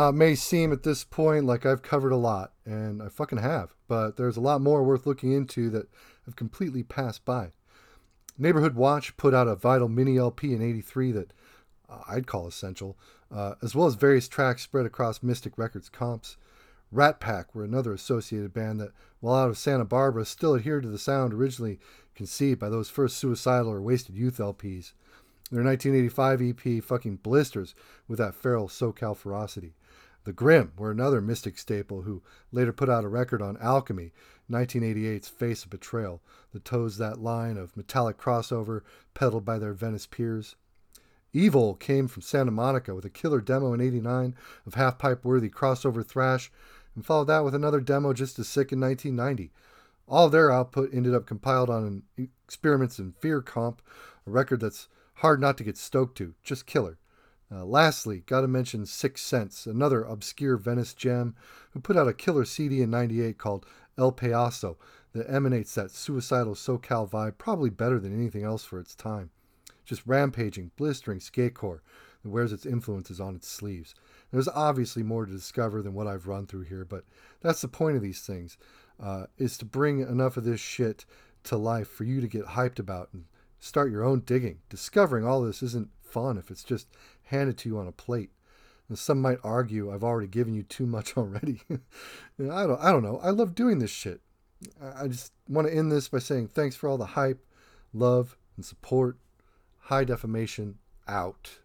Now, it may seem at this point like I've covered a lot, and I fucking have, but there's a lot more worth looking into that I've completely passed by. Neighborhood Watch put out a Vital mini LP in 83 that uh, I'd call essential, uh, as well as various tracks spread across Mystic Records comps. Rat Pack were another associated band that, while out of Santa Barbara, still adhered to the sound originally conceived by those first suicidal or wasted youth LPs. Their 1985 EP fucking blisters with that feral SoCal ferocity. The Grim were another Mystic staple who later put out a record on Alchemy, 1988's Face of Betrayal, that toes that line of metallic crossover peddled by their Venice peers. Evil came from Santa Monica with a killer demo in 89 of half pipe worthy crossover thrash, and followed that with another demo just as sick in 1990. All their output ended up compiled on an Experiments in Fear comp, a record that's hard not to get stoked to, just killer. Uh, lastly, gotta mention Six Sense, another obscure Venice gem, who put out a killer CD in 98 called El Payaso that emanates that suicidal SoCal vibe probably better than anything else for its time. Just rampaging, blistering skatecore that wears its influences on its sleeves. There's obviously more to discover than what I've run through here, but that's the point of these things, uh, is to bring enough of this shit to life for you to get hyped about and start your own digging. Discovering all this isn't fun if it's just handed to you on a plate. And some might argue I've already given you too much already. I don't I don't know. I love doing this shit. I just want to end this by saying thanks for all the hype, love, and support. High defamation out.